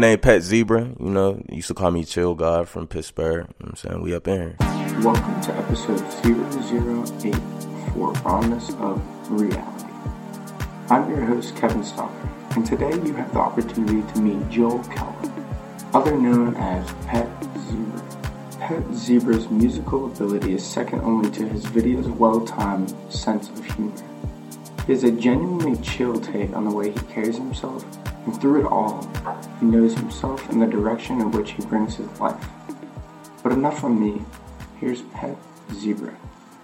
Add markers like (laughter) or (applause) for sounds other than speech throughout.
name Pet Zebra. You know, used to call me Chill God from Pittsburgh. You know I'm saying? We up in here. Welcome to episode 008 for Rawness of Reality. I'm your host, Kevin Stalker, and today you have the opportunity to meet Joel Keller, other known as Pet Zebra. Pet Zebra's musical ability is second only to his video's well-timed sense of humor. He has a genuinely chill take on the way he carries himself, and through it all, he knows himself and the direction in which he brings his life. But enough from me. Here's Pet Zebra.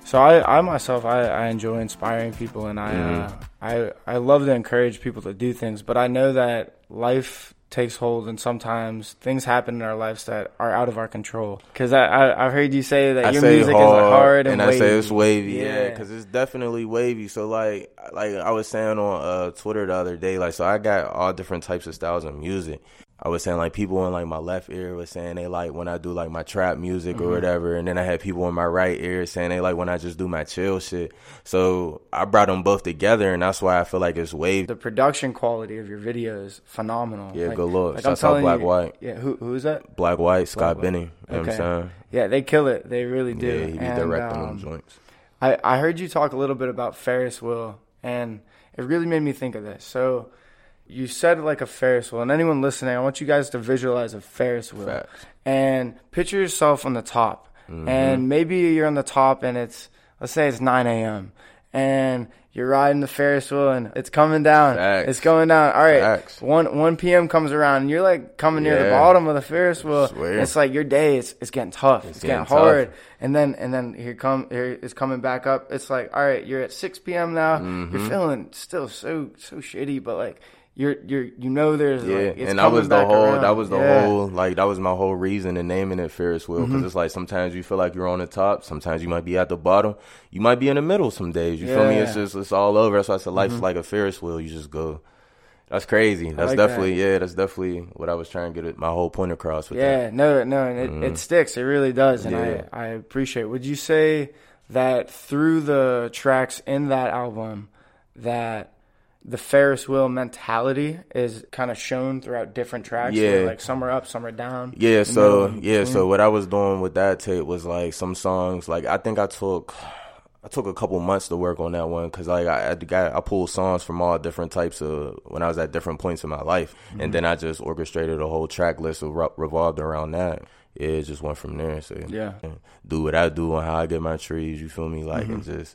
So I, I myself, I, I enjoy inspiring people, and I, Mm-hmm. uh, I, I love to encourage people to do things. But I know that life takes hold, and sometimes things happen in our lives that are out of our control. Because I, I, I've heard you say that I your say music hard, is hard and, I wavy. say it's wavy, yeah, Yeah. because it's definitely wavy. So like, like I was saying on uh, Twitter the other day, like, so I got all different types of styles of music. I was saying like people in like my left ear was saying they like when I do like my trap music Mm-hmm. or whatever, and then I had people in my right ear saying they like when I just do my chill shit. So I brought them both together, and that's why I feel like it's wave. the production quality of your video is phenomenal. Yeah, like, good lord. Like out telling Black you, White. Yeah, who who is that? Black White, Scott White. Benny. You know what I'm saying? Yeah, they kill it. They really do. Yeah, he be And, directing um, them joints. I, I heard you talk a little bit about Ferris Wheel, and it really made me think of this. So, you said like a Ferris wheel, and anyone listening, I want you guys to visualize a Ferris wheel Facts. and picture yourself on the top. Mm-hmm. And maybe you're on the top, and it's let's say it's 9 a.m. and you're riding the Ferris wheel, and it's coming down. Facts. It's going down. All right, Facts. one 1 p.m. comes around, and you're like coming near the bottom of the Ferris wheel. It's like your day, is it's getting tough. It's, getting, getting tough. hard and then and then here come here is coming back up. It's like all right, you're at 6 p.m. now. Mm-hmm. You're feeling still so so shitty, but like you're you're you know there's Yeah, like it's and that was the whole. around. That was the Yeah. whole. Like that was my whole reason in naming it Ferris wheel because Mm-hmm. it's like sometimes you feel like you're on the top, sometimes you might be at the bottom, you might be in the middle. Some days you feel me? Mm-hmm. It's just it's all over. That's why I said life's like a Ferris wheel. You just go. That's crazy. That's like definitely yeah. That's definitely what I was trying to get my whole point across with that. Yeah, no, no, and it, it sticks. It really does, and Mm-hmm. Yeah. I I appreciate. Would you say that through the tracks in that album that the Ferris wheel mentality is kind of shown throughout different tracks? where, Yeah. like some are up, some are down. Yeah, so yeah, so what I was doing with that tape was like some songs. Like I think I took, I took a couple months to work on that one because like I, I got I pulled songs from all different types of when I was at different points in my life, Mm-hmm. and then I just orchestrated a whole track list of re- revolved around that. Yeah, it just went from there. So Yeah. do what I do on how I get my trees. You feel me? Like and Mm-hmm. just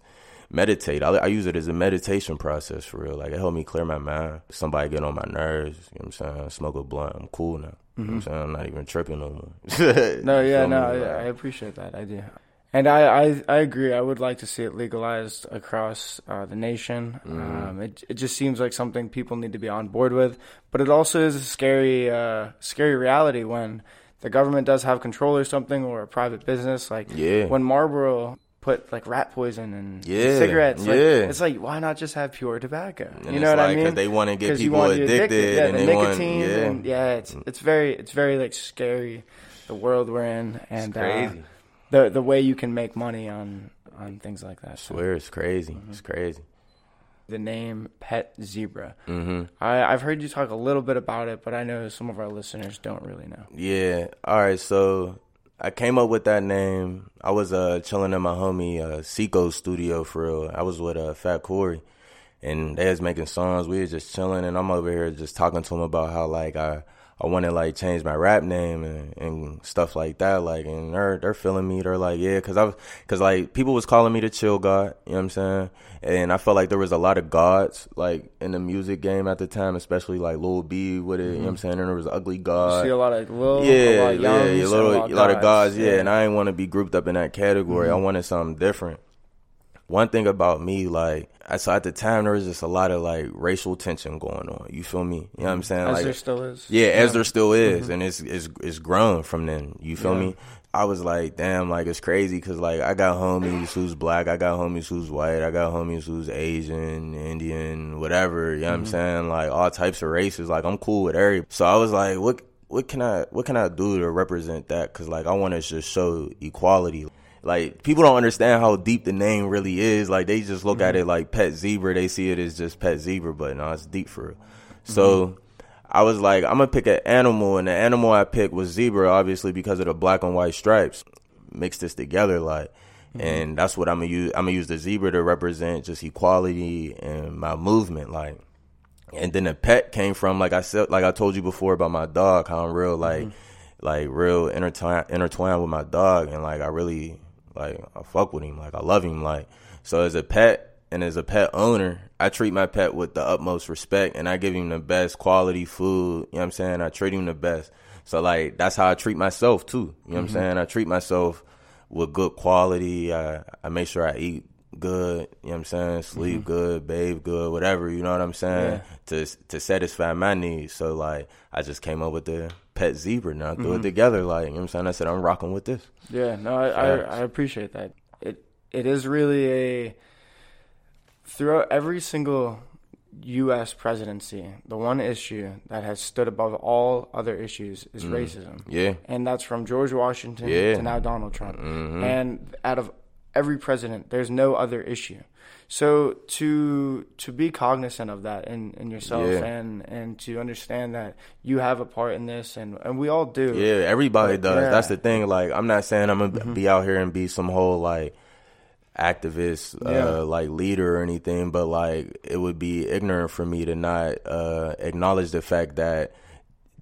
meditate. I, I use it as a meditation process for real. Like it helped me clear my mind. Somebody get on my nerves. You know what I'm saying? Smoke a blunt. I'm cool now. You know what I'm saying? I'm not even tripping no more. Mm-hmm. (laughs) No, yeah, no, Like, I appreciate that idea. And I, I, I agree. I would like to see it legalized across uh, the nation. Mm-hmm. Um, it, it just seems like something people need to be on board with. But it also is a scary, uh, scary reality when the government does have control or something, or a private business. Like Yeah. when Marlboro put like rat poison in Yeah, cigarettes. Like, yeah. it's like why not just have pure tobacco? And you know what I mean? they wanna get people want you addicted Yeah, and the they want- nicotine. yeah. and yeah, it's it's very it's very like scary the world we're in and uh, crazy. the the way you can make money on on things like that. So swear it's crazy. Mm-hmm. It's crazy. the name Pet Zebra. hmm I I've heard you talk a little bit about it, but I know some of our listeners don't really know. Yeah. All right. So I came up with that name. I was uh chilling in my homie uh Seco's studio for real. I was with uh Fat Corey, and they was making songs. We was just chilling, and I'm over here just talking to him about how like I. I want to like change my rap name and, and stuff like that. Like, and they're they're feeling me. They're like, yeah, cause I, was, cause like people was calling me the chill god. You know what I'm saying? And I felt like there was a lot of gods like in the music game at the time, especially like Lil B with it. You know what I'm saying? And there was ugly god. You see a lot of little, Yeah, lot of yeah, a, and little, a lot, lot of guys, yeah. yeah. And I didn't want to be grouped up in that category. Mm-hmm. I wanted something different. One thing about me, like, I saw at the time there was just a lot of like racial tension going on. You feel me? You know what I'm mm-hmm. saying? As like, there still is. yeah, as there still is, mm-hmm. and it's it's it's grown from then. You feel me? I was like, damn, like it's crazy because like I got homies who's black, I got homies who's white, I got homies who's Asian, Indian, whatever. You know what I'm mm-hmm. saying? Like all types of races. Like I'm cool with every. So I was like, what what can I what can I do to represent that? Because like I want to just show equality. Like people don't understand how deep the name really is. Like they just look at it like pet zebra. They see it as just pet zebra, but no, it's deep for real. So I was like, I'm gonna pick an animal, and the animal I picked was zebra, obviously because of the black and white stripes. Mix this together, like, mm-hmm. and that's what I'm gonna use. I'm gonna use the zebra to represent just equality and my movement, like. And then the pet came from like I said, like I told you before about my dog, how I'm real like, mm-hmm. like real intertwined intertwined with my dog, and like I really like I fuck with him, like I love him, like so as a pet and as a pet owner, I treat my pet with the utmost respect and I give him the best quality food. You know what I'm saying? I treat him the best. So like that's how I treat myself too. You know mm-hmm. what I'm mm-hmm. saying? I treat myself with good quality. I I make sure I eat good, you know what I'm saying? Sleep mm-hmm. good, bathe good, whatever, you know what I'm saying? Yeah. To to satisfy my needs. So like I just came up with the pet zebra now threw mm-hmm. it together like, you know what I'm saying? I said I'm rocking with this. Yeah, no, I, I, I appreciate that. It it is really a throughout every single U.S. presidency, the one issue that has stood above all other issues is mm. racism. Yeah, and that's from George Washington yeah. to now Donald Trump. Mm-hmm. And out of every president, there's no other issue. So to to be cognizant of that in, in yourself yeah. and and to understand that you have a part in this and, and we all do. Yeah, everybody does. Yeah. That's the thing. Like I'm not saying I'm gonna mm-hmm. be out here and be some whole like activist yeah. uh, like leader or anything, but like it would be ignorant for me to not uh, acknowledge the fact that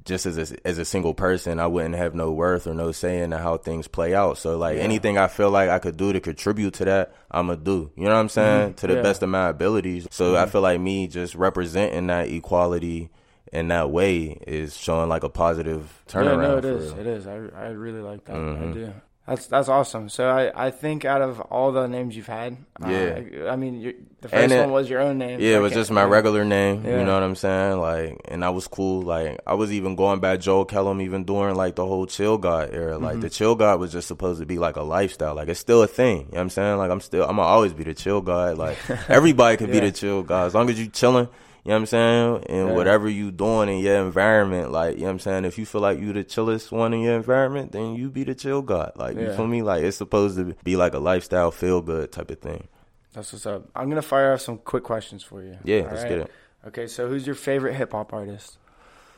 just as a, as a single person, I wouldn't have no worth or no say in how things play out. So like yeah. anything I feel like I could do to contribute to that, I'ma do. You know what I'm saying? Mm-hmm. To the yeah. best of my abilities. So mm-hmm. I feel like me just representing that equality in that way is showing like a positive turnaround. Yeah, no, it is. Real. It is. I I really like that. Mm-hmm. I do. That's that's awesome. So I, I think out of all the names you've had, uh, yeah, uh, I mean the first it, one was your own name. Yeah, it was just my regular name. Yeah. You know what I'm saying? Like, and that was cool. Like, I was even going back Joel Kellum even during like the whole Chill God era. Like, mm-hmm. the Chill God was just supposed to be like a lifestyle. Like, it's still a thing. You know what I'm saying? Like, I'm still I'm gonna always be the Chill God. Like, (laughs) everybody could yeah. be the Chill God as long as you chilling you know what I'm saying? And yeah. whatever you doing in your environment, like, you know what I'm saying? If you feel like you the chillest one in your environment, then you be the chill god. Like, yeah. you feel me? Like, it's supposed to be like a lifestyle, feel good type of thing. That's what's up. I'm going to fire off some quick questions for you. Yeah, All let's right? get it. Okay, so who's your favorite hip hop artist?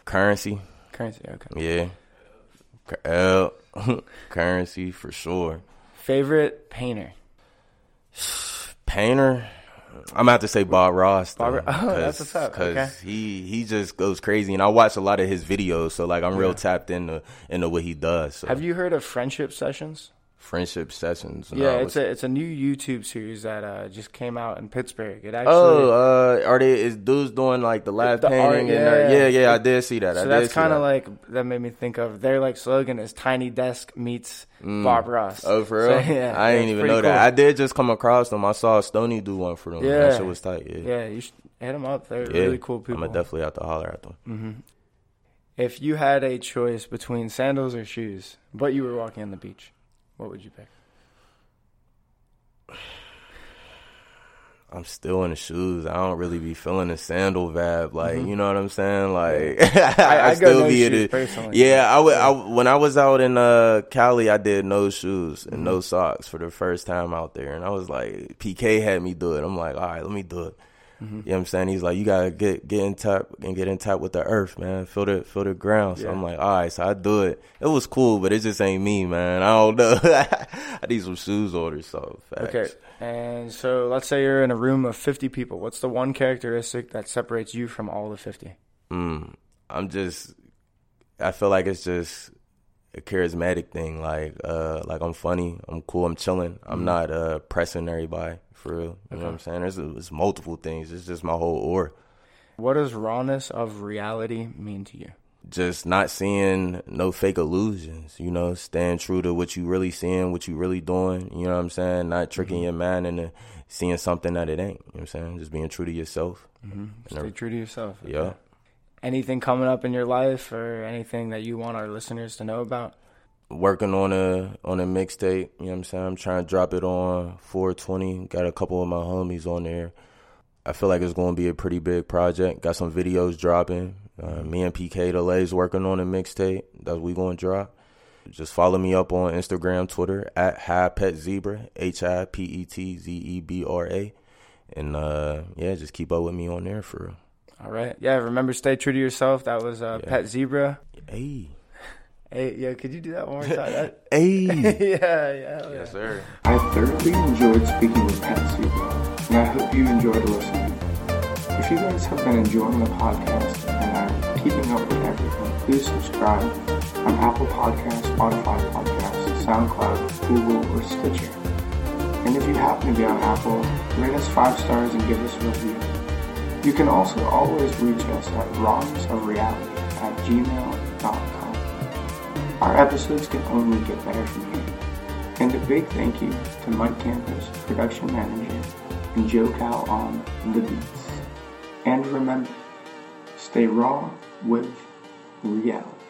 Currency. Currency, okay. Yeah. Uh, L. (laughs) Currency for sure. Favorite painter? (sighs) painter? I'm gonna have to say Bob Ross. Though, Bob, (laughs) oh, that's what's up. Because okay. he he just goes crazy, and I watch a lot of his videos, so like I'm yeah. real tapped into into what he does. So. Have you heard of Friendship Sessions? Friendship sessions. Yeah, it's a it's a new YouTube series that uh, just came out in Pittsburgh. It actually oh, uh, are they is dudes doing like the live the painting? Art, yeah. yeah, yeah, I did see that. So that's kind of like that made me think of their like slogan is "Tiny Desk meets mm. Bob Ross." Oh, for real? So, (laughs) yeah, I didn't even know cool. that. I did just come across them. I saw Stony do one for them. Yeah, that shit was tight. Yeah, yeah, you should hit them up. They're yeah. really cool people. I'm gonna definitely have to holler at them. Mm-hmm. If you had a choice between sandals or shoes, but you were walking on the beach, what would you pick? I'm still in the shoes. I don't really be feeling the sandal vibe. Like, mm-hmm. you know what I'm saying? Like, (laughs) I, I, I still be in it. Yeah, I would. I, when I was out in uh, Cali, I did no shoes and mm-hmm. no socks for the first time out there, and I was like, PK had me do it. I'm like, all right, let me do it. Mm-hmm. You know what I'm saying? He's like, you gotta get get in tap and get in tap with the earth, man. Feel the feel the ground. So yeah. I'm like, all right, so I do it. It was cool, but it just ain't me, man. I don't know. (laughs) I need some shoes orders. So facts. okay. And so let's say you're in a room of 50 people. What's the one characteristic that separates you from all the 50? Mm, I'm just, I feel like it's just a charismatic thing. Like, uh, like I'm funny, I'm cool, I'm chilling. I'm mm-hmm. not uh, pressing everybody for real. You okay. know what I'm saying? There's, there's multiple things. It's just my whole aura. What does rawness of reality mean to you? just not seeing no fake illusions, you know, staying true to what you really seeing, what you really doing, you know what I'm saying? Not tricking mm-hmm. your mind into seeing something that it ain't, you know what I'm saying? Just being true to yourself. Mm-hmm. Stay true to yourself. Okay. Yeah. Anything coming up in your life or anything that you want our listeners to know about? Working on a on a mixtape, you know what I'm saying? I'm trying to drop it on 420. Got a couple of my homies on there. I feel like it's going to be a pretty big project. Got some videos dropping. Uh, me and PK Delays working on a mixtape that we gonna drop. Just follow me up on Instagram, Twitter at Hi Pet Zebra, H I P E T Z E B R A, and uh, yeah, just keep up with me on there for real. All right. Yeah. Remember, stay true to yourself. That was uh, yeah. Pet Zebra. Hey. (laughs) Hey, yeah, could you do that one more time? (laughs) hey. (laughs) yeah, yeah. Yes, sir. I thoroughly enjoyed speaking with Pet Zebra, and I hope you enjoyed listening. If you guys have been enjoying the podcast and are keeping up with everything, please subscribe on Apple Podcasts, Spotify Podcasts, SoundCloud, Google, or Stitcher. And if you happen to be on Apple, rate us five stars and give us a review. You can also always reach us at rhymesofreality at gmail.com. Our episodes can only get better from here. And a big thank you to Mike Kampas, production manager, and Joe Cal on the beats. And remember, stay raw with reality.